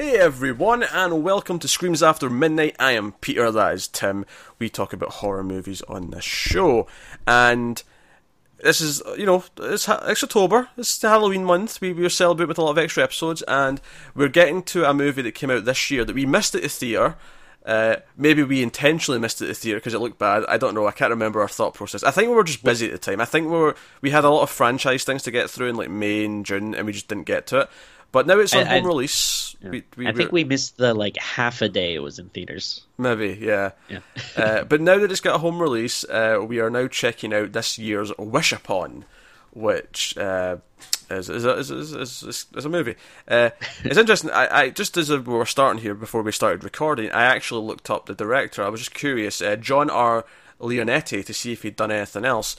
Hey everyone, and welcome to Screams After Midnight. I am Peter, that is Tim. We talk about horror movies on this show. And this is, you know, it's, it's October, it's Halloween month. We, we are celebrating with a lot of extra episodes, and we're getting to a movie that came out this year that we missed at the theatre. Uh, maybe we intentionally missed it at the theatre because it looked bad. I don't know. I can't remember our thought process. I think we were just busy at the time. I think we were we had a lot of franchise things to get through in like May and June, and we just didn't get to it. But now it's on I- I- home release. Yeah. We, we I think were- we missed the like half a day it was in theaters. maybe yeah. Yeah. uh, but now that it's got a home release, uh, we are now checking out this year's Wish Upon, which uh, is, is, a, is, is, is, is, is a movie. Uh, it's interesting. I, I just as we were starting here before we started recording, I actually looked up the director. I was just curious, uh, John R. Leonetti, to see if he'd done anything else.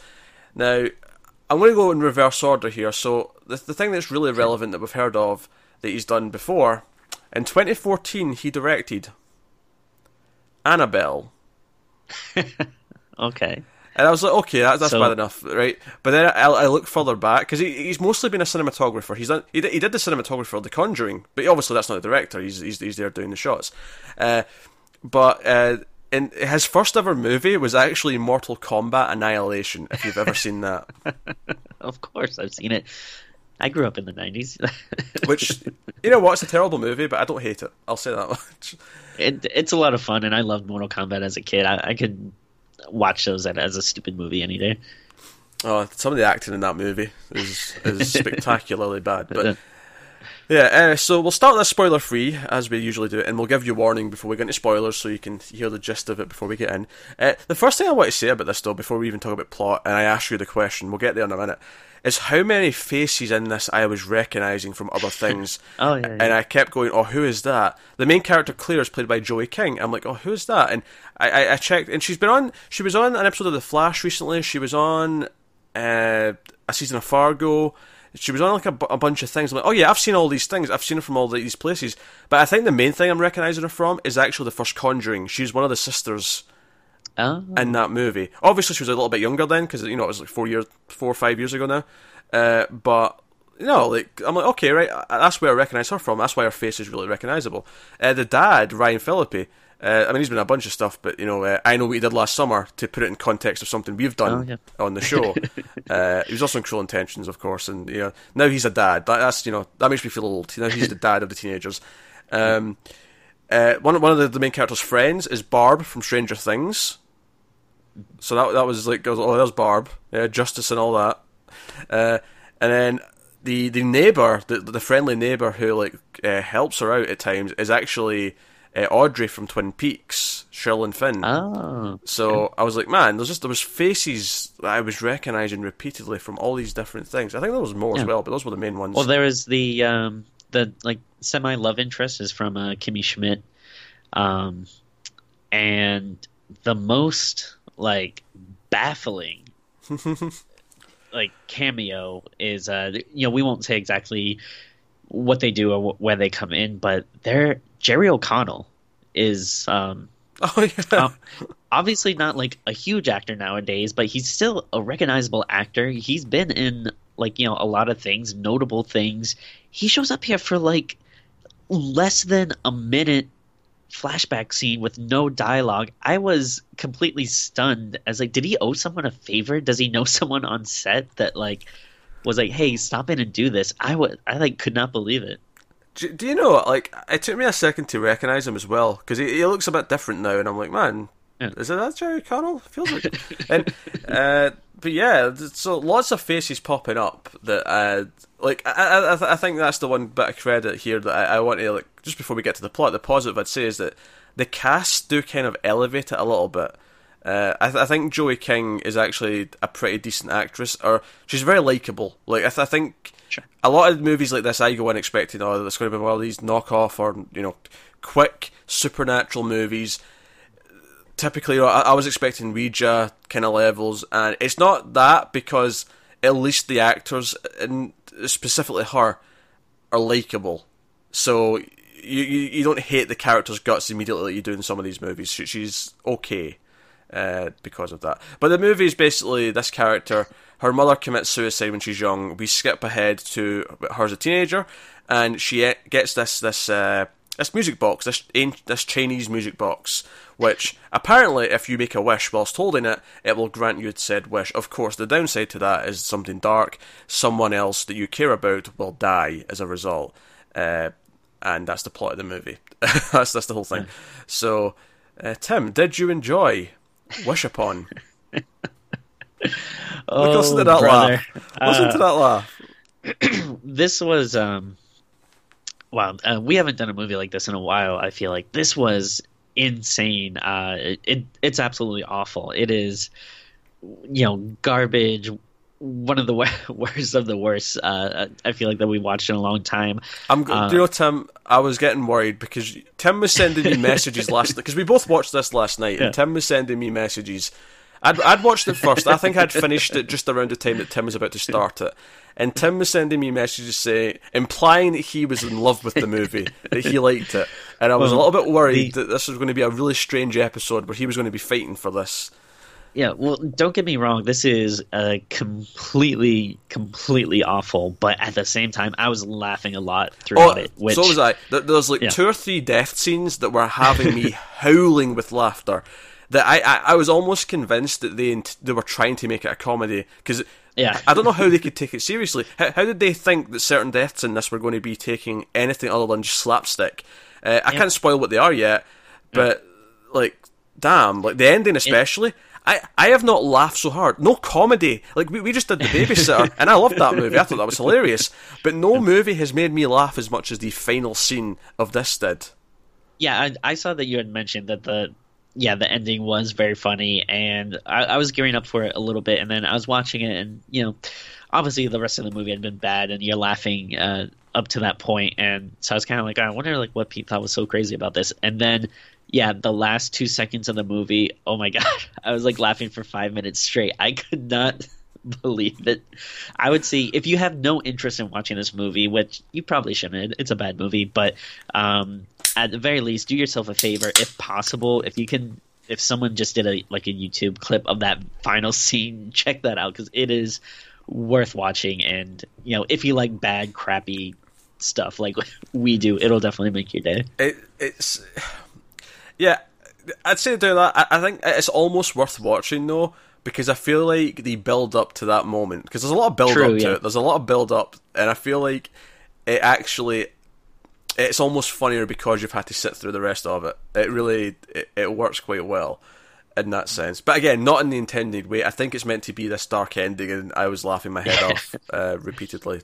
Now, I'm going to go in reverse order here. So the the thing that's really relevant that we've heard of that he's done before, in 2014 he directed Annabelle. Okay. And I was like, okay, that's, that's So- bad enough, right? But then I, I look further back because he, he's mostly been a cinematographer. He's done, he, did, he did the cinematography for The Conjuring, but obviously that's not the director. He's he's, he's there doing the shots. Uh, but uh, in his first ever movie was actually Mortal Kombat Annihilation. If you've ever seen that, Of course, I've seen it. I grew up in the '90s. which you know what, it's a terrible movie, but I don't hate it. I'll say that much. it, it's a lot of fun, and I loved Mortal Kombat as a kid. I, I could watch those as- as a stupid movie any day. Oh, some of the acting in that movie is is spectacularly bad. But yeah, uh, so we'll start this spoiler free as we usually do, and we'll give you warning before we get into spoilers, so you can hear the gist of it before we get in. Uh, the first thing I want to say about this, though, before we even talk about plot, and I ask you the question, we'll get there in a minute, is how many faces in this I was recognising from other things. Oh, yeah, yeah. And I kept going, oh, who is that? The main character Claire is played by Joey King. I'm like, oh, who's that? And I, I, I checked, and she's been on. She was on an episode of The Flash recently. She was on uh, a season of Fargo. She was on like a, a bunch of things. I'm like, oh yeah, I've seen all these things. I've seen her from all these places. But I think the main thing I'm recognising her from is actually the first Conjuring. She's one of the sisters Oh, in that movie. Obviously, she was a little bit younger then because you know it was like four years, four or five years ago now. Uh, but you know, like I'm like, okay, right, that's where I recognise her from. That's why her face is really recognisable. Uh, the dad, Ryan Phillippe. Uh, I mean, he's been a bunch of stuff, but you know, uh, I know what he did last summer to put it in context of something we've done Oh, yeah. on the show. uh, he was also in Cruel Intentions, of course, and you know, now he's a dad. That, that's you know, that makes me feel old. Now he's the dad of the teenagers. Um, uh, one one of the, the main character's friends is Barb from Stranger Things. So that that was like, oh, there's Barb, yeah, Justice and all that. Uh, and then the the neighbor, the the friendly neighbor who like uh, helps her out at times, is actually uh, Audrey from Twin Peaks, Sherilyn Fenn. oh, So I was like, man, there's just there was faces that I was recognizing repeatedly from all these different things. I think there was more as well, but those were the main ones. well, there is the um, the like semi love interest is from uh, Kimmy Schmidt, um, and the most like baffling like cameo is uh you know we won't say exactly what they do or wh- where they come in, but they're Jerry O'Connell is um oh yeah, um, obviously not like a huge actor nowadays, but he's still a recognizable actor. He's been in like you know a lot of things, notable things. He shows up here for like less than a minute flashback scene with no dialogue. I was completely stunned as like, did he owe someone a favor? Does he know someone on set that like was like, hey, stop in and do this? I would, I like could not believe it. do, do you know? Like, it took me a second to recognize him as well because he, he looks a bit different now, and I'm like, man, Yeah. is it that Jerry Connell? Feels like, and uh, but yeah, so lots of faces popping up that uh, like I, I, I I think that's the one bit of credit here that I, I want to like just before we get to the plot. The positive I'd say is that the cast do kind of elevate it a little bit. Uh, I, th- I think Joey King is actually a pretty decent actress, or she's very likable. Like I, th- I think Sure. a lot of movies like this, I go in expecting, oh, there's going to be one of these knockoff or you know, quick supernatural movies. Typically, I, I was expecting Ouija kind of levels, and it's not that because at least the actors, and specifically her, are likable. So you, you you don't hate the character's guts immediately like you do in some of these movies. She, she's okay uh, because of that. But the movie is basically this character. Her mother commits suicide when she's young. We skip ahead to her as a teenager, and she e- gets this this uh, this music box, this this Chinese music box, which apparently, if you make a wish whilst holding it, it will grant you said wish. Of course, the downside to that is something dark. Someone else that you care about will die as a result, uh, and that's the plot of the movie. that's that's the whole thing. So, uh, Tim, did you enjoy Wish Upon? oh, listen to that brother. laugh. Listen Uh, to that laugh. this was um wow uh, we haven't done a movie like this in a while i feel like this was insane uh it, it it's absolutely awful it is you know garbage one of the worst of the worst uh i feel like that we watched in a long time I'm. go- uh, do you know, Tim? I was getting worried because Tim was sending me messages last because we both watched this last night, Yeah. and Tim was sending me messages. I'd, I'd watched it first. I think I'd finished it just around the time that Tim was about to start it. And Tim was sending me messages saying, implying that he was in love with the movie, that he liked it. And I was Well, a little bit worried the- that this was going to be a really strange episode where he was going to be fighting for this. Yeah, well, don't get me wrong. This is uh, completely, completely awful. But at the same time, I was laughing a lot throughout it. Which, Oh, so was I. There's like Yeah. two or three death scenes that were having me howling with laughter. That I, I, I was almost convinced that they they were trying to make it a comedy because Yeah. I don't know how they could take it seriously. How, how did they think that certain deaths in this were going to be taking anything other than just slapstick? Uh, I can't spoil what they are yet, but like, damn, like the ending especially. I, I have not laughed so hard. No comedy. Like we, we just did the babysitter, and I loved that movie. I thought that was hilarious. But no movie has made me laugh as much as the final scene of this did. yeah, I, I saw that you had mentioned that the yeah the ending was very funny, and I, I was gearing up for it a little bit, and then I was watching it, and you know, obviously the rest of the movie had been bad, and you're laughing uh, up to that point, and so I was kind of like, I wonder like what Pete thought was so crazy about this, and then. Yeah, the last two seconds of the movie, oh my god, I was like laughing for five minutes straight. I could not believe it. I would say if you have no interest in watching this movie, which you probably shouldn't, it's a bad movie, but um, at the very least, do yourself a favor, if possible, if you can. If someone just did a like a YouTube clip of that final scene, check that out because it is worth watching. And you know, if you like bad, crappy stuff like we do, it'll definitely make your day. It, it's yeah. I'd say doing that. I, I think it's almost worth watching though because I feel like the build up to that moment because there's a lot of build True, up to yeah. it. There's a lot of build up, and I feel like it actually it's almost funnier because you've had to sit through the rest of it. It really it, it works quite well in that sense. But again, not in the intended way. I think it's meant to be this dark ending, and I was laughing my head off uh, repeatedly.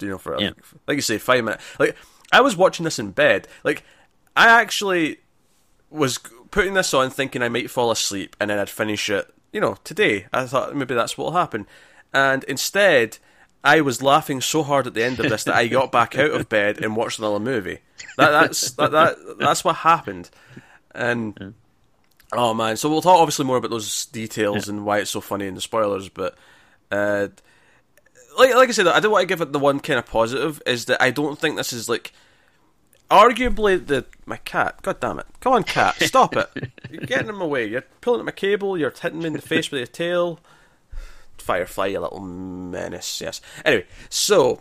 You know, for Yeah. like you say, five minutes. Like I was watching this in bed. Like I actually was putting this on thinking I might fall asleep and then I'd finish it, you know, today. I thought maybe that's what'll happen. And instead, I was laughing so hard at the end of this that I got back out of bed and watched another movie. That, that's that, that that's what happened. And oh man, so we'll talk obviously more about those details and why it's so funny and the spoilers, but uh, like like I said, I don't want to give it the one kind of positive is that I don't think this is like arguably the my cat. God damn it! Come on, cat, stop it! You're getting in my way. You're pulling at my cable. You're hitting me in the face with your tail. Firefly, you little menace. Yes. Anyway, so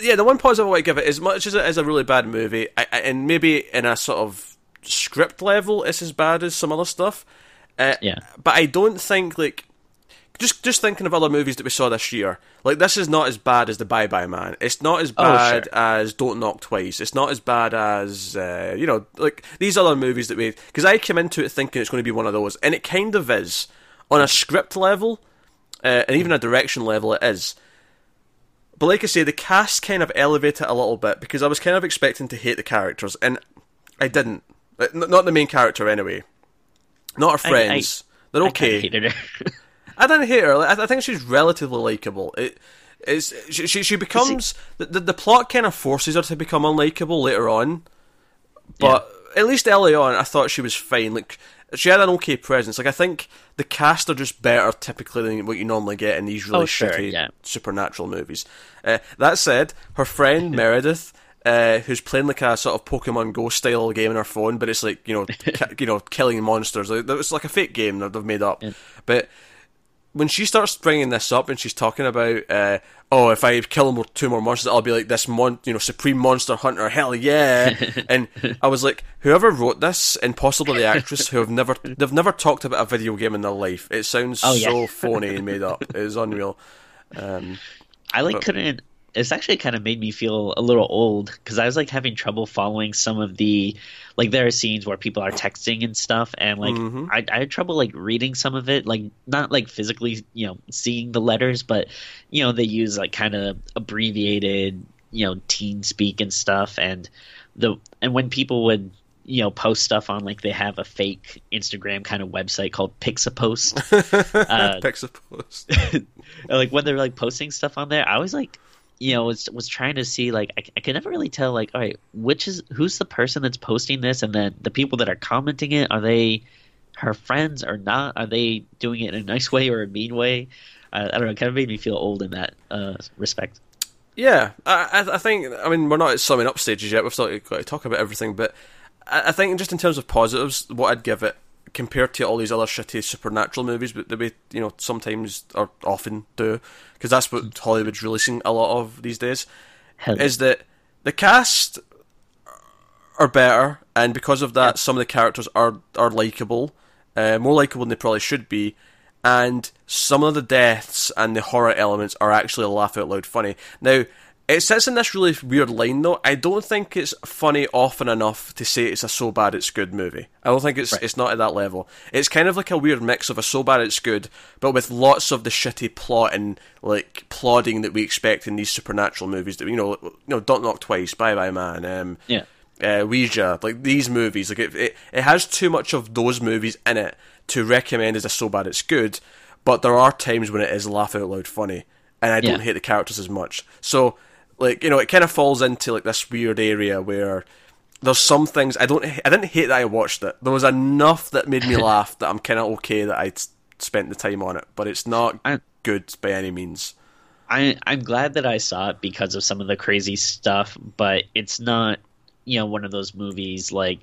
yeah, the one positive I want to give it, as much as it is a really bad movie, I, I, and maybe in a sort of script level, it's as bad as some other stuff. Uh, Yeah. But I don't think like just just thinking of other movies that we saw this year, like this is not as bad as the Bye Bye Man. It's not as Oh, bad sure. as Don't Knock Twice. It's not as bad as uh, you know, like these other movies that we. Because I came into it thinking it's going to be one of those, and it kind of is on a script level, uh, and even a direction level. It is. But like I say, the cast kind of elevate it a little bit because I was kind of expecting to hate the characters, and I didn't. Not the main character, anyway. Not her I- friends. They're I kinda okay. I didn't hate her. I, I think she's relatively likable. It, it's she, she she becomes the, the the plot kind of forces her to become unlikable later on, but at least early on, I thought she was fine. Like she had an okay presence. Like I think the cast are just better typically than what you normally get in these really Oh, sure, shitty yeah. supernatural movies. Uh, that said, her friend Meredith. Uh, who's playing like a sort of Pokemon Go style game on her phone, but it's like you know, ki- you know, killing monsters. Like, It's like a fake game that they've made up. But when she starts bringing this up and she's talking about, uh, oh, if I kill more, two more monsters, I'll be like this mon, you know, supreme monster hunter. Hell yeah! and I was like, whoever wrote this, and possibly the actress who have never, they've never talked about a video game in their life. It sounds Oh, yeah. so phony and made up. It is unreal. Um, I like But- couldn't. It's actually kind of made me feel a little old because I was like having trouble following some of the like there are scenes where people are texting and stuff and like Mhm. I, I had trouble like reading some of it like not like physically you know seeing the letters but you know they use like kind of abbreviated you know teen speak and stuff and the and when people would you know post stuff on like they have a fake Instagram kind of website called Pixapost Uh, Pixapost. like when they're like posting stuff on there, I was like, you know, was was trying to see like I, I could never really tell like, all right, which is who's the person that's posting this, and then the people that are commenting it are they her friends or not? Are they doing it in a nice way or a mean way? I don't know. It kind of made me feel old in that uh, respect. Yeah, I, I- think. I mean, we're not summing up stages yet. We've still got to talk about everything, but I, I think just in terms of positives, what I'd give it compared to all these other shitty supernatural movies, but the way you know sometimes or often do, because that's what Hollywood's releasing a lot of these days, Hell, is that the cast are better, and because of that, some of the characters are are likable, uh, more likable than they probably should be, and some of the deaths and the horror elements are actually laugh out loud funny. Now, it sits in this really weird line though. I don't think it's funny often enough to say it's a so bad it's good movie. I don't think it's Right. it's not at that level. It's kind of like a weird mix of a so bad it's good, but with lots of the shitty plot and like plodding that we expect in these supernatural movies. That you know, you know, Don't Knock Twice, Bye Bye Man, um, yeah, uh, Ouija, like these movies, like it, it, it has too much of those movies in it to recommend as a so bad it's good. But there are times when it is laugh out loud funny, and I don't Yeah. hate the characters as much. So, like you know, it kind of falls into like this weird area where there's some things I don't, I didn't hate that I watched it. There was enough that made me laugh that I'm kind of okay that I spent the time on it, but it's not I- good by any means. I I'm glad that I saw it because of some of the crazy stuff, but it's not you know one of those movies like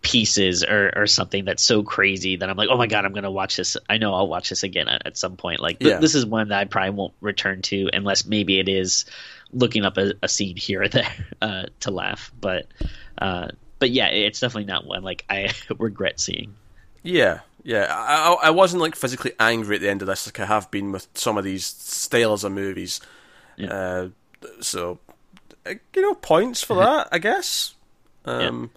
pieces or, or something that's so crazy that I'm like, oh my god, I'm gonna watch this. I know I'll watch this again at, at some point. Like th- Yeah. this is one that I probably won't return to unless maybe it is looking up a, a scene here or there uh, to laugh. But uh, but yeah, it's definitely not one like I regret seeing. Yeah, yeah. I, I wasn't like physically angry at the end of this, like I have been with some of these styles of movies. Yeah. Uh, so, uh, you know, points for that, I guess. Um,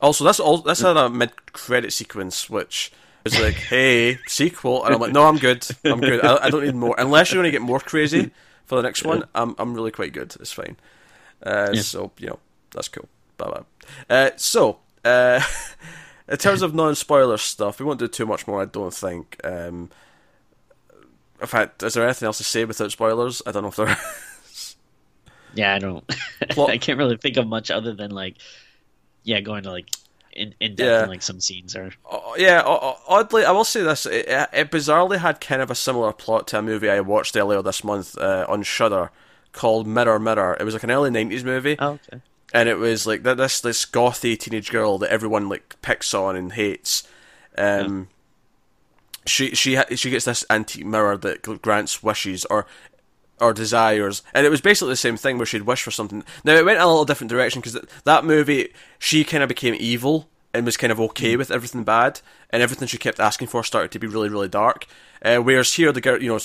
Also, that's all. That's had a mid-credit sequence, which is like, "Hey, sequel," and I'm like, "No, I'm good. I'm good. I, I don't need more. Unless you want to get more crazy for the next one, I'm I'm really quite good. It's fine." Uh, Yeah. So you know, that's cool. Bye bye. Uh, so. Uh, in terms of non-spoiler stuff, we won't do too much more. I don't think. Um, in fact, is there anything else to say without spoilers? I don't know if there. Is. Yeah, I don't. Plot- I can't really think of much other than like, yeah, going to like in, in depth Yeah. in like some scenes or Oh, yeah, oddly, I will say this: it, it bizarrely had kind of a similar plot to a movie I watched earlier this month uh, on Shudder called Mirror Mirror. It was like an early '90s movie, oh okay and it was like th- this this gothy teenage girl that everyone like picks on and hates. Um, she she she gets this antique mirror that grants wishes or or desires, and it was basically the same thing where she'd wish for something. Now it went a little different direction because that movie she kind of became evil and was kind of okay with everything bad, and everything she kept asking for started to be really really dark. Uh, whereas here the girl, you know,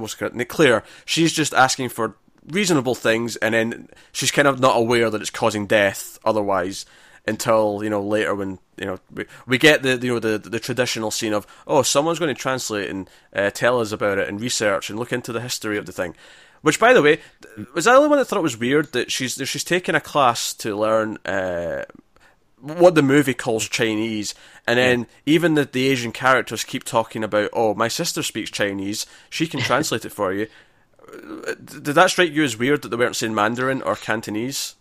what's it called? Claire, she's just asking for reasonable things, and then she's kind of not aware that it's causing death otherwise until you know later when you know we, we get the you know the the traditional scene of oh someone's going to translate and uh, tell us about it and research and look into the history of the thing. Which, by the way, was I the only one that thought it was weird that she's that she's taking a class to learn uh, what the movie calls Chinese, and then even the, the Asian characters keep talking about, oh, my sister speaks Chinese, she can translate it for you. Did that strike you as weird that they weren't saying Mandarin or Cantonese?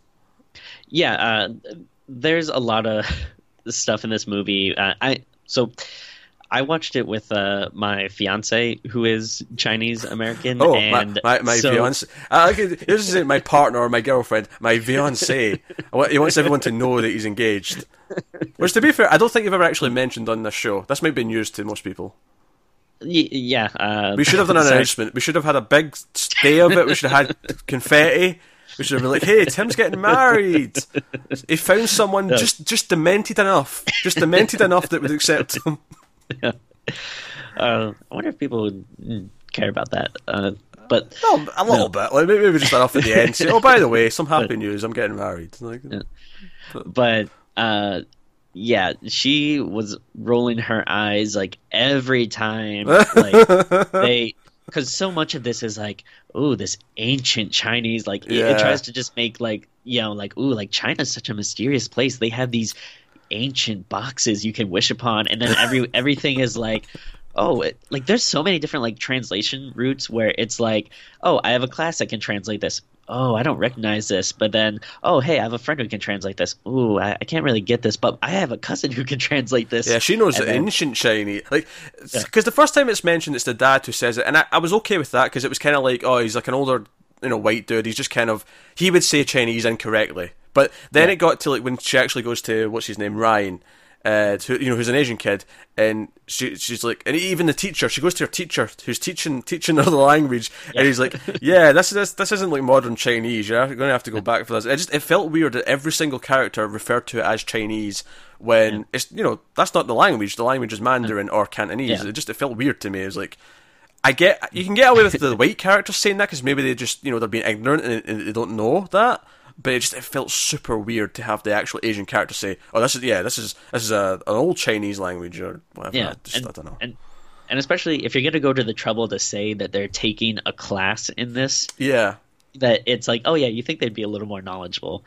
yeah uh, there's a lot of stuff in this movie uh, i so i watched it with uh, my fiance who is chinese american Oh, and my, my, my so, fiance. I This isn't my partner or my girlfriend, my fiance. He wants everyone to know that he's engaged. Which, to be fair, I don't think you've ever actually mentioned on this show. This might be news to most people. Y- yeah. Uh, We should have done an announcement. We should have had a big day of it. We should have had confetti. We should have been like, "Hey, Tim's getting married. He found someone just just demented enough, just demented enough that would accept him." Uh, I wonder if people would care about that. Uh, but Well, a little bit. Like maybe we just start off at the end. Say, "Oh, by the way, some happy news. I'm getting married." Like, but uh yeah she was rolling her eyes like every time like they because so much of this is like oh this ancient chinese like it- it, tries to just make like you know like ooh like china's such a mysterious place. They have these ancient boxes you can wish upon and then every everything is like oh it, like there's so many different like translation routes where it's like oh i have a class that can translate this oh i don't recognize this but then oh hey i have a friend who can translate this ooh i, I can't really get this but i have a cousin who can translate this Yeah, she knows And the then- ancient Chinese. Like, because the first time it's mentioned, it's the dad who says it, and I, I was okay with that because it was kind of like, oh, he's like an older, you know, white dude. He's just kind of he would say Chinese incorrectly, but then Yeah. it got to like when she actually goes to what's his name, Ryan. Uh, to, you know, who's an Asian kid, and she, she's like, and even the teacher, she goes to her teacher who's teaching teaching her the language, and he's like, yeah, this this this isn't like modern Chinese. You're going to have to go back for this. It just it felt weird that every single character referred to it as Chinese when it's you know that's not the language. The language is Mandarin or Cantonese. Yeah. It just it felt weird to me. It was like. I get you can get away with the white characters saying that because maybe they just you know they're being ignorant and they don't know that. But it just it felt super weird to have the actual Asian character say, "Oh, this is yeah, this is this is a an old Chinese language or whatever." yeah I, just, and, I don't know. and and especially if you're going to go to the trouble to say that they're taking a class in this yeah, that it's like, oh yeah, you think they'd be a little more knowledgeable.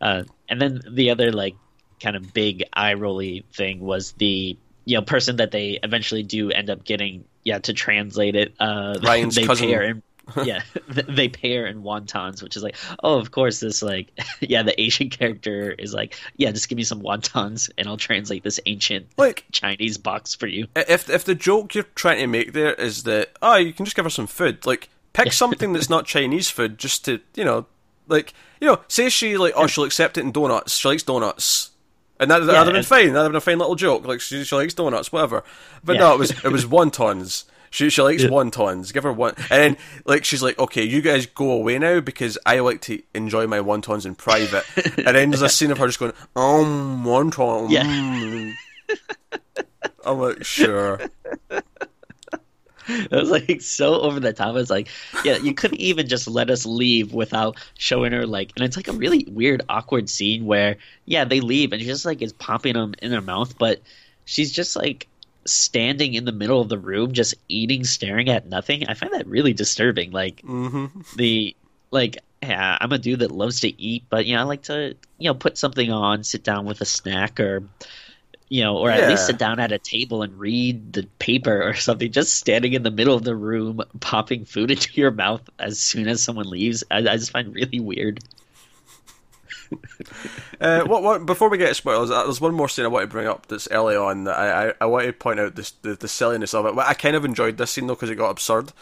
Uh, and then the other like kind of big eye rolly thing was the you know person that they eventually do end up getting yeah to translate it. Uh, Ryan's they cousin. in, yeah, they pair in wontons, which is like, oh, of course, this like yeah, the Asian character is like, yeah, just give me some wontons and I'll translate this ancient like Chinese box for you. if if the joke you're trying to make there is that oh you can just give her some food like pick something that's not Chinese food just to you know like you know say she like oh she'll accept it in donuts she likes donuts and that that'd have been fine that'd have been a fine little joke like she, she likes donuts whatever but Yeah. no it was it was wontons. She she likes wontons. Give her one, and then like she's like, okay, you guys go away now because I like to enjoy my wontons in private. and then there's a scene of her just going, um, wonton. Yeah. mm." I'm like, sure. It was like so over the top. It's like, yeah, you couldn't even just let us leave without showing her like, and it's like a really weird, awkward scene where, yeah, they leave and she just like is popping them in her mouth, but she's just like standing in the middle of the room, just eating, staring at nothing. I find that really disturbing. Like hmm the like, yeah, I'm a dude that loves to eat, but you know, I like to you know put something on, sit down with a snack or. You know, or at least sit down at a table and read the paper or something. Just standing in the middle of the room, popping food into your mouth as soon as someone leaves, I, I just find really weird. Uh, what, what, before we get spoilers, uh, there's one more scene I want to bring up that's early on that I, I, I want to point out this, the, the silliness of it. I kind of enjoyed this scene though because it got absurd.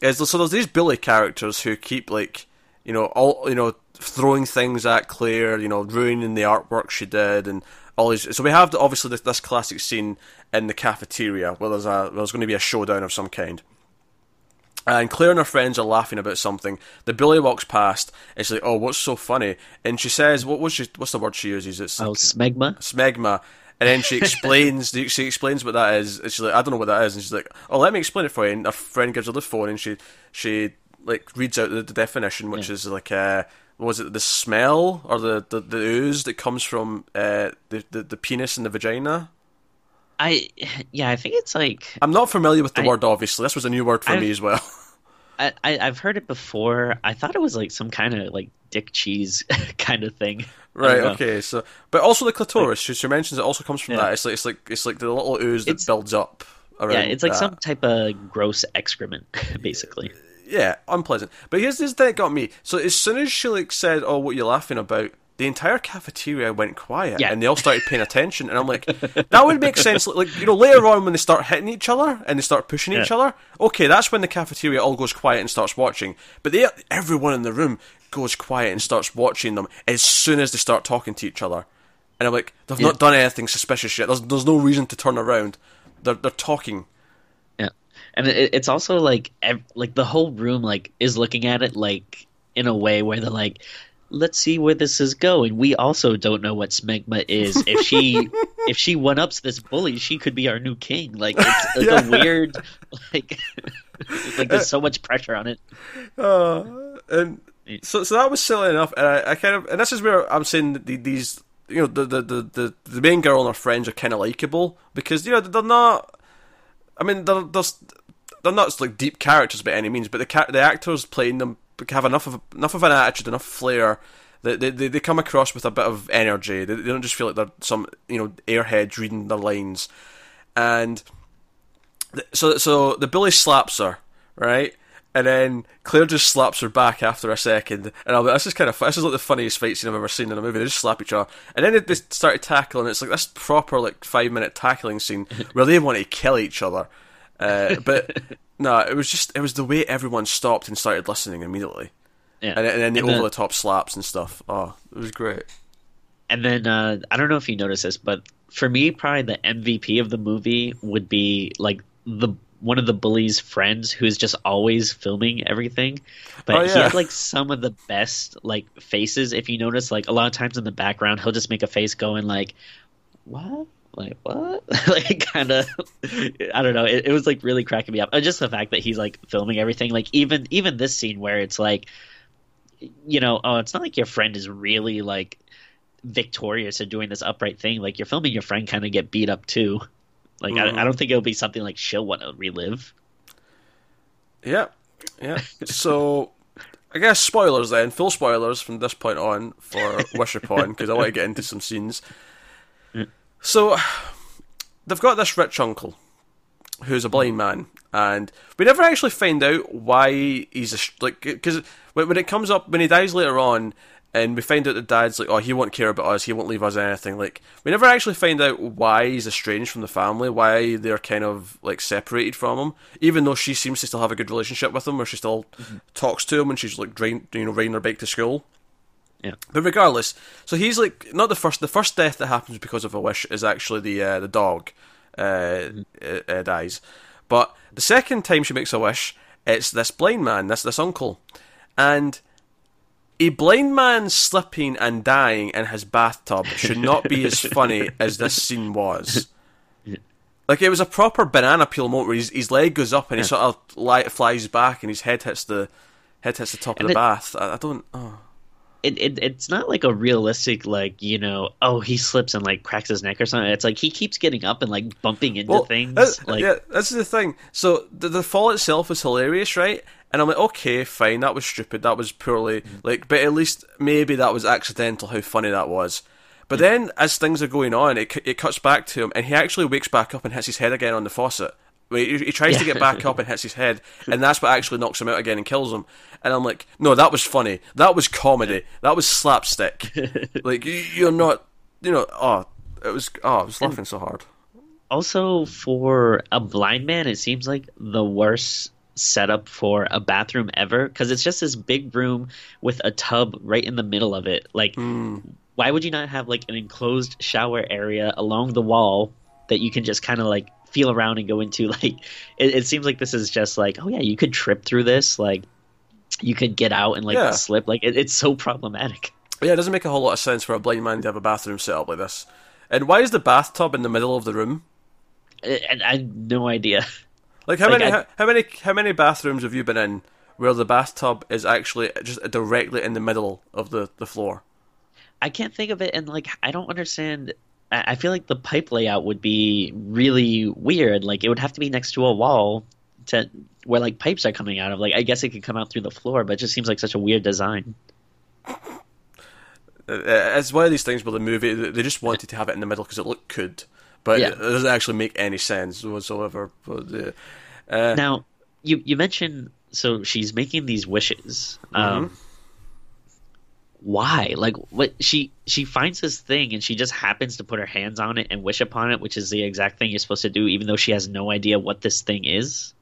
Is so there's these bully characters who keep like you know all you know throwing things at Claire, you know ruining the artwork she did, and all these. So we have the, obviously this, this classic scene in the cafeteria where there's a where there's going to be a showdown of some kind. And Claire and her friends are laughing about something. The bully walks past. And she's like, "Oh, what's so funny?" And she says, "What was she? What's the word she uses? It's Oh, smegma. smegma." And then she explains. she explains what that is. And she's like, "I don't know what that is." And she's like, "Oh, let me explain it for you." And her friend gives her the phone, and she she like reads out the, the definition, which is like, uh, what was it the smell or the, the, the ooze that comes from uh, the, the the penis and the vagina? I yeah, I think it's like I'm not familiar with the I- word. Obviously, this was a new word for I've- me as well. I, I I've heard it before. I thought it was like some kind of like dick cheese kind of thing. Right. Okay. So, but also the clitoris. She, she mentions it also comes from Yeah. that. It's like it's like it's like the little ooze that It's- builds up. Around Yeah, it's like that. some type of gross excrement, basically. yeah, unpleasant. But here's this thing that got me. So as soon as she like said, "Oh, what you laughing about?" The entire cafeteria went quiet, Yeah. and they all started paying attention. And I'm like, that would make sense. Like you know, later on when they start hitting each other and they start pushing each other, okay, that's when the cafeteria all goes quiet and starts watching. But they, everyone in the room goes quiet and starts watching them as soon as they start talking to each other. And I'm like, they've not done anything suspicious yet. There's, there's no reason to turn around. They're, they're talking. Yeah. and it, it's also like like the whole room like is looking at it like in a way where they're like let's see where this is going we also don't know what smegma is if she if she one ups this bully she could be our new king like it's like Yeah. a weird like like there's so much pressure on it Uh, and so, so that was silly enough, and I, I kind of, and this is where I'm saying that the, these, you know, the, the, the, the, main girl and her friends are kind of likable because you know they're not. I mean, they're they're, they're not like deep characters by any means, but the the actors playing them have enough of enough of an attitude, enough flair. That they, they, they come across with a bit of energy. They, they don't just feel like they're some you know airheads reading their lines, and th- so so the bully slaps her right, and then Claire just slaps her back after a second, and I'm like, this is kind of this is like the funniest fight scene I've ever seen in a movie. They just slap each other, and then they, they started tackling. It's like this proper like five minute tackling scene where they want to kill each other, uh, but no, it was just it was the way everyone stopped and started listening immediately, yeah and, and then the And over the top slaps and stuff. Oh, it was great. And then uh, I don't know if you noticed this, but for me, probably the MVP of the movie would be like the one of the bully's friends who's just always filming everything. But Oh, he had like some of the best like faces. If you notice, like a lot of times in the background, he'll just make a face going like, "What?" Like what? like kind of, I don't know. It, it was like really cracking me up. And just the fact that he's like filming everything. Like even even this scene where it's like, you know, oh, it's not like your friend is really like victorious at doing this upright thing. Like you're filming your friend kind of get beat up too. Like Mhm. I, I don't think it'll be something like she'll want to relive. Yeah, yeah. So, I guess spoilers then, full spoilers from this point on for Wish Upon because I want to get into some scenes. So, they've got this rich uncle who's a blind man, and we never actually find out why he's a like because when, when it comes up when he dies later on. And we find out that dad's like, oh, he won't care about us, he won't leave us anything. Like, we never actually find out why he's estranged from the family, why they're kind of like separated from him. Even though she seems to still have a good relationship with him, where she still mm-hmm. talks to him when she's like, drain, you know, riding her bike to school. Yeah. But regardless, so he's like not the first. The first death that happens because of a wish is actually the uh, the dog uh, uh, uh, dies. But the second time she makes a wish, it's this blind man, this this uncle, and a blind man slipping and dying in his bathtub should not be as funny as this scene was. Like it was a proper banana peel moment where his, his leg goes up and he sort of li- flies back and his head hits the head hits the top And of the it- bath. I, I don't. Oh. It, it it's not like a realistic like you know oh he slips and like cracks his neck or something. It's like he keeps getting up and like bumping into things. that- uh, like yeah, this is the thing. So the, the fall itself was hilarious, right? And I'm like, okay, fine, that was stupid, that was poorly, mm. like, but at least maybe that was accidental. How funny that was. But then, as things are going on, it it cuts back to him, and he actually wakes back up and hits his head again on the faucet. Wait, he, he tries to get back up and hits his head, and that's what actually knocks him out again and kills him. And I'm like, no, that was funny. That was comedy. That was slapstick. like you, you're not, you know. Oh, it was. Oh, I was laughing so hard. also for a blind man it seems like the worst setup for a bathroom ever because it's just this big room with a tub right in the middle of it like hmm. why would you not have like an enclosed shower area along the wall that you can just kind of like feel around and go into like it, it seems like this is just like oh yeah you could trip through this like you could get out and like Yeah. slip like it, it's so problematic Yeah, it doesn't make a whole lot of sense for a blind man to have a bathroom set up like this. And why is the bathtub in the middle of the room? and i have no idea Like how Like, many I- how, how many how many bathrooms have you been in where the bathtub is actually just directly in the middle of the, the floor? I can't think of it, and like I don't understand. I feel like the pipe layout would be really weird. Like it would have to be next to a wall to where like pipes are coming out of. Like I guess it could come out through the floor, but it just seems like such a weird design. It's one of these things where the movie they just wanted to have it in the middle because it looked good, but Yeah. it doesn't actually make any sense whatsoever. But, uh, uh, Now you you mentioned so she's making these wishes. Um, why? Like what? She she finds this thing and she just happens to put her hands on it and wish upon it, which is the exact thing you're supposed to do, even though she has no idea what this thing is.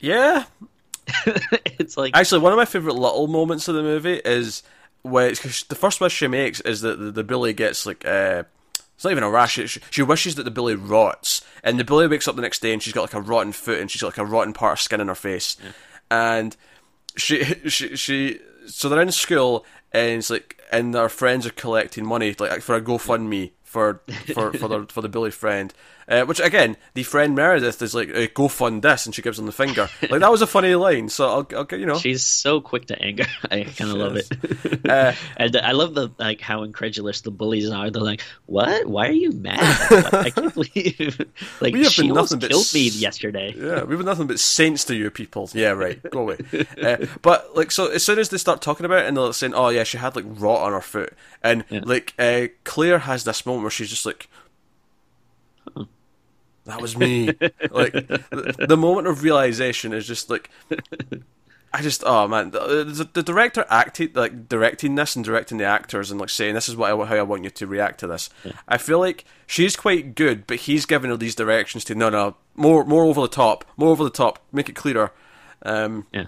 yeah, it's like Actually, one of my favorite little moments of the movie is cause the first wish she makes is that the, the bully gets like uh, It's not even a rash. She, she wishes that the Billy rots, and the Billy wakes up the next day and she's got like a rotten foot and she's got like a rotten part of skin in her face, yeah. and she she she so they're in school and it's like and their friends are collecting money like for a GoFundMe for for for the for the bully friend. Uh, which again, the friend Meredith is like, uh, "Go fund this," and she gives him the finger. Like that was a funny line. So I'll, I'll you know, she's so quick to anger. I kind of love it, uh, and I love the like how incredulous the bullies are. They're like, "What? Why are you mad? I can't believe like we have she almost killed me yesterday." Yeah, we've been nothing but saints to you people. Yeah, right. Go away. Uh, but like, so as soon as they start talking about it, and they're saying, "Oh yeah, she had like rot on her foot," and yeah. like uh, Claire has this moment where she's just like that was me. like the, the, moment of realization is just like I just oh man, the, the, director acted like directing this and directing the actors and like saying this is what I, how I want you to react to this. Yeah. I feel like she's quite good, but he's giving her these directions to no no more more over the top, more over the top, make it clearer. Um, yeah.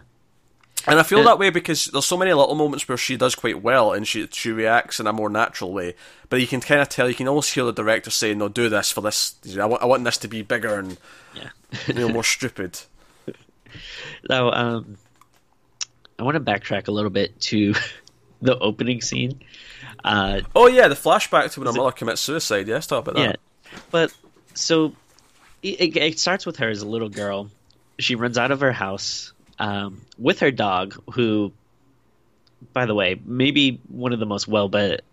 And I feel that way because there's so many little moments where she does quite well and she she reacts in a more natural way. But you can kind of tell, you can almost hear the director saying, "No, do this for this. I want, I want this to be bigger and yeah. you know more stupid." Now, um, I want to backtrack a little bit to the opening scene. Uh, oh yeah, the flashback to when her mother commits suicide. Yeah, let's talk about that. Yeah, but so it, it starts with her as a little girl. She runs out of her house um, with her dog, who, by the way, maybe one of the most well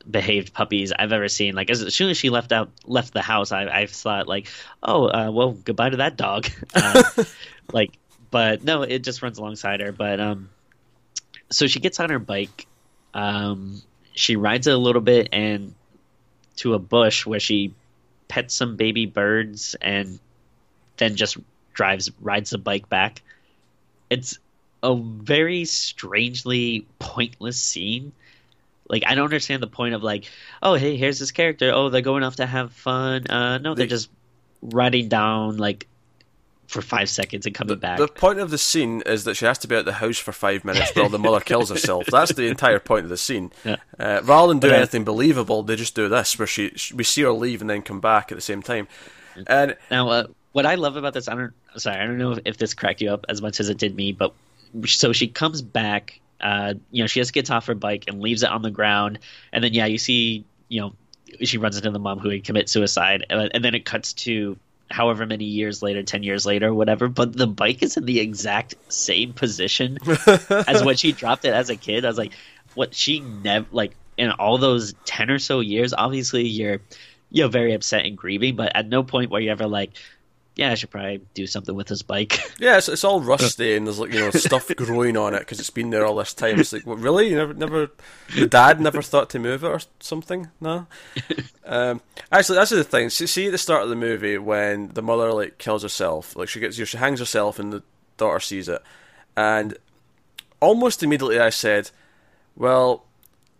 behaved puppies I've ever seen. Like as soon as she left out left the house, I, I thought like, oh, uh, well, goodbye to that dog. Uh, like, but no, it just runs alongside her. But um, so she gets on her bike. Um, she rides it a little bit and to a bush where she pets some baby birds and then just drives rides the bike back it's a very strangely pointless scene. Like I don't understand the point of like, oh hey, here's this character. Oh, they're going off to have fun. Uh, no, they're just riding down like for five seconds and coming the, back. The point of the scene is that she has to be at the house for five minutes while the mother kills herself. That's the entire point of the scene. Yeah. Uh, rather than do but, anything believable, they just do this where she, she, we see her leave and then come back at the same time. And now, uh, what I love about this, I don't, sorry, I don't know if, if, this cracked you up as much as it did me, but so she comes back, uh, you know, she just gets off her bike and leaves it on the ground, and then yeah, you see, you know, she runs into the mom who had committed suicide, and, and then it cuts to however many years later, 10 years later, whatever, but the bike is in the exact same position as when she dropped it as a kid. I was like, what she never, like, in all those 10 or so years, obviously you're, you know, very upset and grieving, but at no point were you ever like, yeah, I should probably do something with this bike. Yeah, it's, it's all rusty and there's like you know stuff growing on it because it's been there all this time. It's like, what, really? You never, never, the dad never thought to move it or something? No. Um, actually, that's the thing. See, see, at the start of the movie when the mother like kills herself, like she gets, she hangs herself and the daughter sees it, and almost immediately I said, "Well,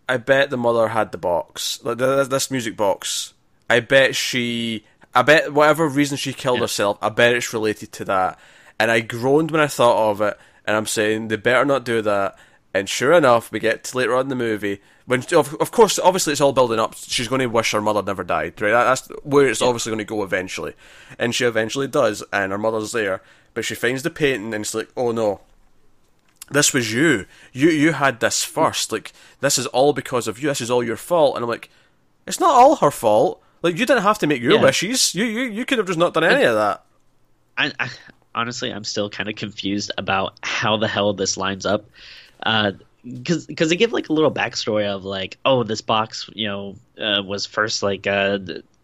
I bet the mother had the box, like this music box. I bet she." I bet whatever reason she killed yeah. herself, I bet it's related to that. And I groaned when I thought of it, and I'm saying they better not do that. And sure enough, we get to later on in the movie when, of, of course, obviously it's all building up. She's going to wish her mother never died, right? That's where it's yeah. obviously going to go eventually, and she eventually does, and her mother's there, but she finds the painting, and it's like, oh no, this was you. You you had this first. Like this is all because of you. This is all your fault. And I'm like, it's not all her fault. Like you didn't have to make your yeah. wishes. You you you could have just not done any of that. I, I honestly, I'm still kind of confused about how the hell this lines up. because uh, because they give like a little backstory of like, oh, this box, you know, uh, was first like, uh,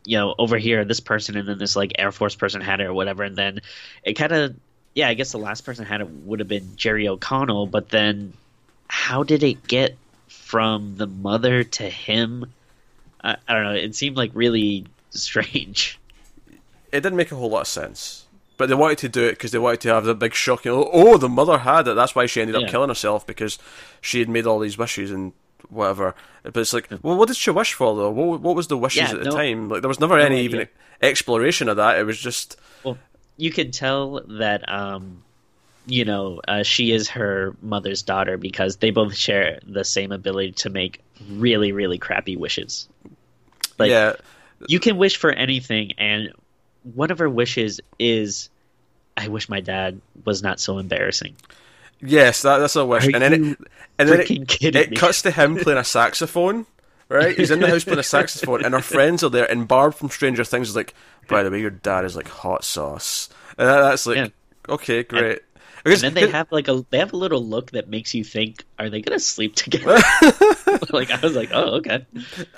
you know, over here, this person, and then this like Air Force person had it or whatever, and then it kind of, yeah, I guess the last person had it would have been Jerry O'Connell, but then how did it get from the mother to him? I, I don't know. It seemed like really strange. It didn't make a whole lot of sense. But they wanted to do it because they wanted to have the big shock. You know, oh, the mother had it. That's why she ended up yeah. killing herself because she had made all these wishes and whatever. But it's like, well, what did she wish for though? What, what was the wishes yeah, at the no, time? Like there was never no any idea. even exploration of that. It was just. Well, you could tell that, um, you know, uh, she is her mother's daughter because they both share the same ability to make really, really crappy wishes. Like, yeah, you can wish for anything, and one of her wishes is, I wish my dad was not so embarrassing. Yes, that, that's a wish. Are and then it, and then it, it cuts to him playing a saxophone. Right, he's in the house playing a saxophone, and our friends are there. And Barb from Stranger Things is like, "By the way, your dad is like hot sauce," and that- that's like, Yeah. okay, great. And Because- then they have like a they have a little look that makes you think, are they gonna sleep together? like I was like, oh okay.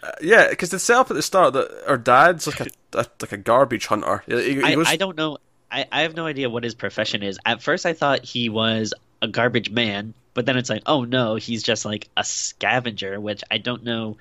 Uh, yeah, because they set up at the start that our dad's like a, a like a garbage hunter. He, he I, I don't know. I, I have no idea what his profession is. At first, I thought he was a garbage man, but then it's like, oh no, he's just like a scavenger, which I don't know.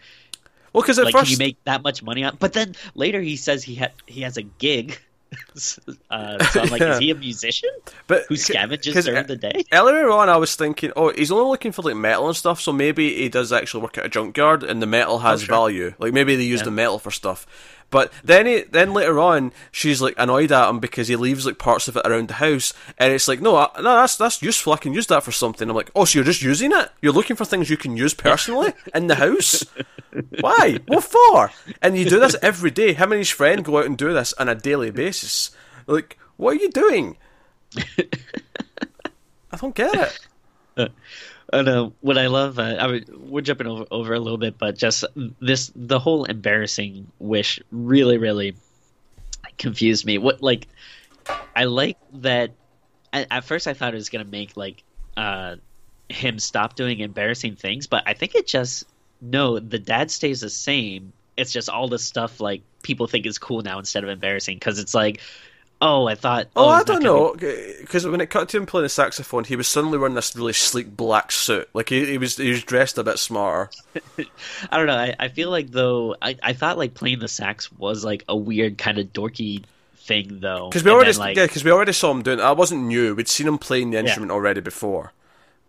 well, because at Like, first can you make that much money on? But then later he says he had he has a gig. uh, so I'm like, Yeah. is he a musician but who scavenges during uh, the day? Earlier on, I was thinking, oh, he's only looking for like metal and stuff, so maybe he does actually work at a junkyard, and the metal has Oh, sure. value. Like maybe they use Yeah. the metal for stuff. But then, he, then later on, she's like annoyed at him because he leaves like parts of it around the house, and it's like, no, I, no, that's that's useful. I can use that for something. I'm like, oh, so you're just using it? You're looking for things you can use personally in the house? Why? What for? And you do this every day. Him and his friend go out and do this on a daily basis. Like, what are you doing? I don't get it. And uh, what I love, uh, I mean, we're jumping over, over a little bit, but just this, the whole embarrassing wish really, really confused me. What, like, I like that. At, at first, I thought it was gonna make like uh, him stop doing embarrassing things, but I think it just no. The dad stays the same. It's just all the stuff like people think is cool now instead of embarrassing because it's like, oh, I thought. Oh, oh I don't know, because when it cut to him playing the saxophone, he was suddenly wearing this really sleek black suit. Like he, he was, he was dressed a bit smarter. I don't know. I, I feel like though I, I thought like playing the sax was like a weird kind of dorky thing though. Because we And already, then, like, yeah, because we already saw him doing. I wasn't new. We'd seen him playing the Yeah. instrument already before.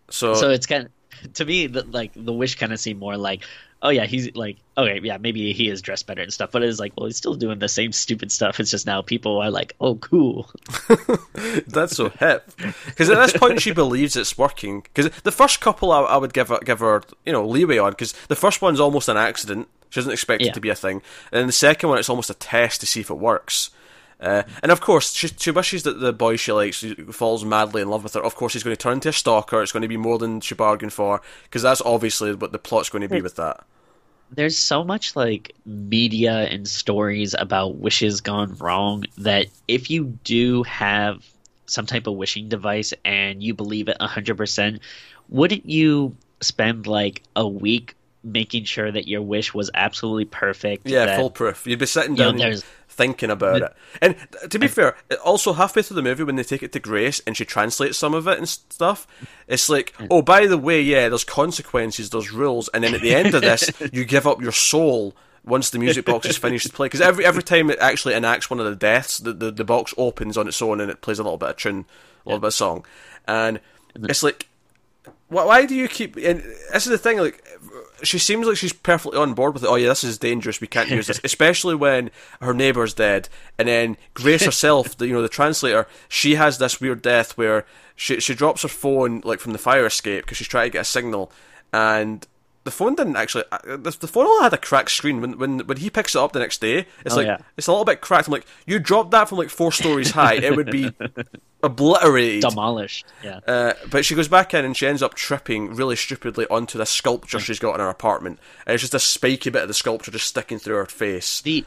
So, so it's kind of to me the, like the wish kind of seemed more like oh yeah he's like okay yeah maybe he is dressed better and stuff but it's like well he's still doing the same stupid stuff it's just now people are like oh cool that's so hip. Because at this point, she believes it's working. Because the first couple, I, I would give her, give her, you know, leeway on. Because the first one's almost an accident. She doesn't expect Yeah. it to be a thing. And then the second one, it's almost a test to see if it works. Uh, and of course, she, she wishes that the boy she likes falls madly in love with her. Of course, he's going to turn into a stalker. It's going to be more than she bargained for. Because that's obviously what the plot's going to be with that. there's so much like media and stories about wishes gone wrong that if you do have some type of wishing device and you believe it 100% wouldn't you spend like a week making sure that your wish was absolutely perfect Yeah, that, foolproof. You'd be sitting you know, down there's thinking about it. And to be fair, also halfway through the movie when they take it to Grace and she translates some of it and stuff, it's like, oh, by the way, yeah, there's consequences, there's rules, and then at the end of this, you give up your soul once the music box is finished to play. Because every every time it actually enacts one of the deaths, the, the the box opens on its own and it plays a little bit of tune, a little bit of song, and it's like. Why, why do you keep? And this is the thing. Like, she seems like she's perfectly on board with it. Oh yeah, this is dangerous. We can't use this, especially when her neighbor's dead, and then Grace herself, the, you know, the translator, she has this weird death where she she drops her phone like from the fire escape because she's trying to get a signal, and the phone didn't actually. uh, The, the phone only had a cracked screen. When when when he picks it up the next day, it's Oh, like yeah. it's a little bit cracked. I'm like, you dropped that from like four stories high, it would be obliterated. demolished yeah Uh, but she goes back in and she ends up tripping really stupidly onto the sculpture she's got in her apartment. And it's just a spiky bit of the sculpture just sticking through her face. the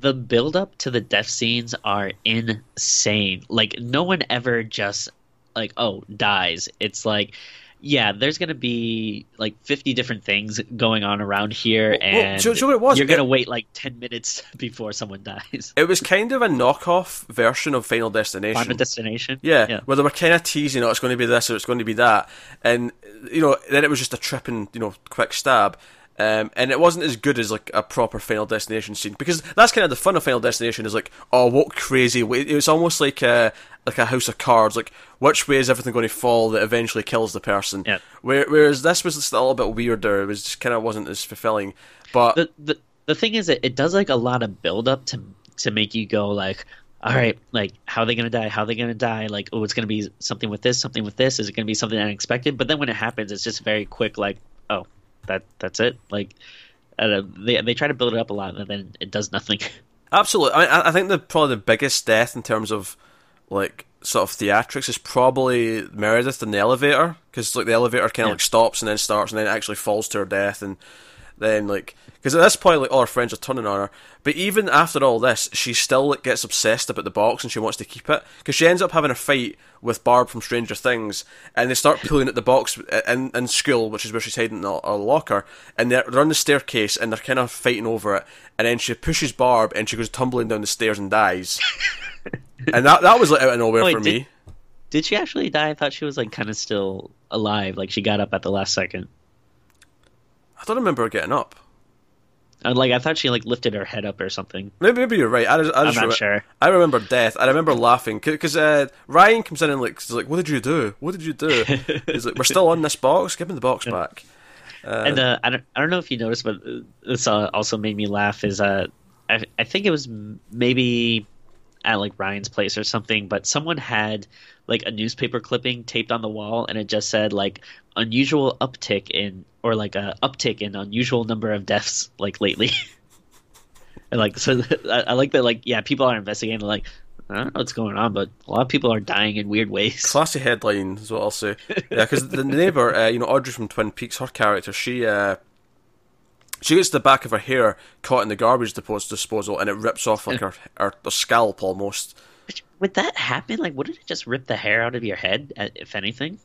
the build up to the death scenes are insane. Like no one ever just like oh dies. It's like yeah, there's gonna be like 50 different things going on around here, and do you- do you know what it was? you're gonna It- wait like 10 minutes before someone dies. It was kind of a knockoff version of Final Destination. Final destination. Yeah, yeah. where they were kind of teasing, oh, it's going to be this or it's going to be that, and you know, then it was just a trip and you know, quick stab, um, and it wasn't as good as like a proper Final Destination scene because that's kind of the fun of Final Destination is like, oh, what crazy way! It was almost like a like a house of cards, like which way is everything going to fall that eventually kills the person. Yeah. Where, whereas this was just a little bit weirder. It was just kind of wasn't as fulfilling, but the the the thing is, it, it does like a lot of build up to to make you go like, all right, like how are they gonna die? How are they gonna die? Like, oh, it's gonna be something with this, something with this. Is it gonna be something unexpected? But then when it happens, it's just very quick. Like, oh, that that's it. Like, uh, they they try to build it up a lot, and then it does nothing. Absolutely. I, I think the probably the biggest death in terms of like sort of theatrics is probably Meredith in the elevator because like the elevator kind of Yeah. like stops and then starts and then actually falls to her death and then like because at this point like all her friends are turning on her but even after all this she still like gets obsessed about the box and she wants to keep it because she ends up having a fight with Barb from Stranger Things and they start pulling at the box uh, in, in school which is where she's hiding in a, a locker and they're, they're on the staircase and they're kind of fighting over it and then she pushes Barb and she goes tumbling down the stairs and dies and that that was like out of nowhere Wait, for did- me Did she actually die? I thought she was like kind of still alive. Like she got up at the last second. I don't remember her getting up And, like I thought she like lifted her head up or something. Maybe, maybe you're right. I just, I I'm not remem- sure. I remember death. I remember laughing because uh, Ryan comes in and like, he's like, "What did you do? What did you do?" He's like, "We're still on this box. Give me the box back." and uh, I don't I don't know if you noticed, but uh, this uh, also made me laugh. Is uh, I I think it was maybe at like Ryan's place or something, but someone had like a newspaper clipping taped on the wall, and it just said like unusual uptick in or like a uptick in unusual number of deaths like lately. and like so, I, I like that. Like yeah, people are investigating. Like I don't know what's going on, but a lot of people are dying in weird ways. Classy headline is what I'll say. Yeah, because the neighbor, uh, you know, Audrey from Twin Peaks, her character, she uh, she gets the back of her hair caught in the garbage disposal, and it rips off like her, her, her scalp almost. Would that happen? Like, wouldn't it just rip the hair out of your head, uh, if anything?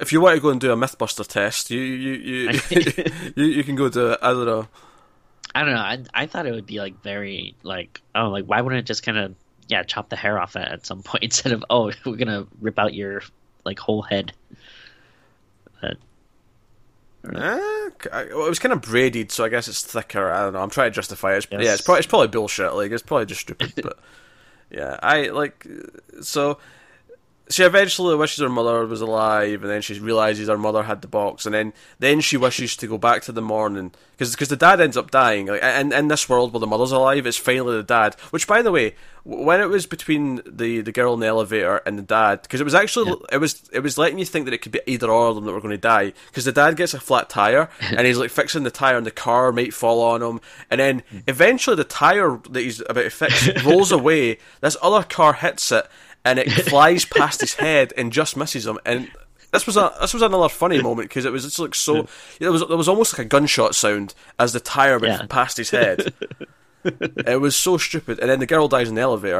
If you want to go and do a MythBuster test, you you you you, you can go do it. I don't know. I don't know. I I thought it would be like very like oh like why wouldn't it just kind of yeah chop the hair off at, at some point instead of oh we're gonna rip out your like whole head. But, eh, well, it was kind of braided, so I guess it's thicker. I don't know. I'm trying to justify it. It's, Yes. Yeah, it's probably it's probably bullshit. Like it's probably just stupid. but yeah, I like so. She eventually wishes her mother was alive, and then she realizes her mother had the box, and then then she wishes to go back to the morning because the dad ends up dying. Like in in this world where the mother's alive, it's finally the dad. Which, by the way, when it was between the, the girl in the elevator and the dad, because it was actually it was it was letting you think that it could be either or of them that were going to die. Because the dad gets a flat tire and he's like fixing the tire, and the car might fall on him, and then hmm. eventually the tire that he's about to fix rolls away. This other car hits it and it flies past his head and just misses him. And this was a this was another funny moment because it was just like so. It was there was almost like a gunshot sound as the tire went Yeah. past his head. it was so stupid. And then the girl dies in the elevator.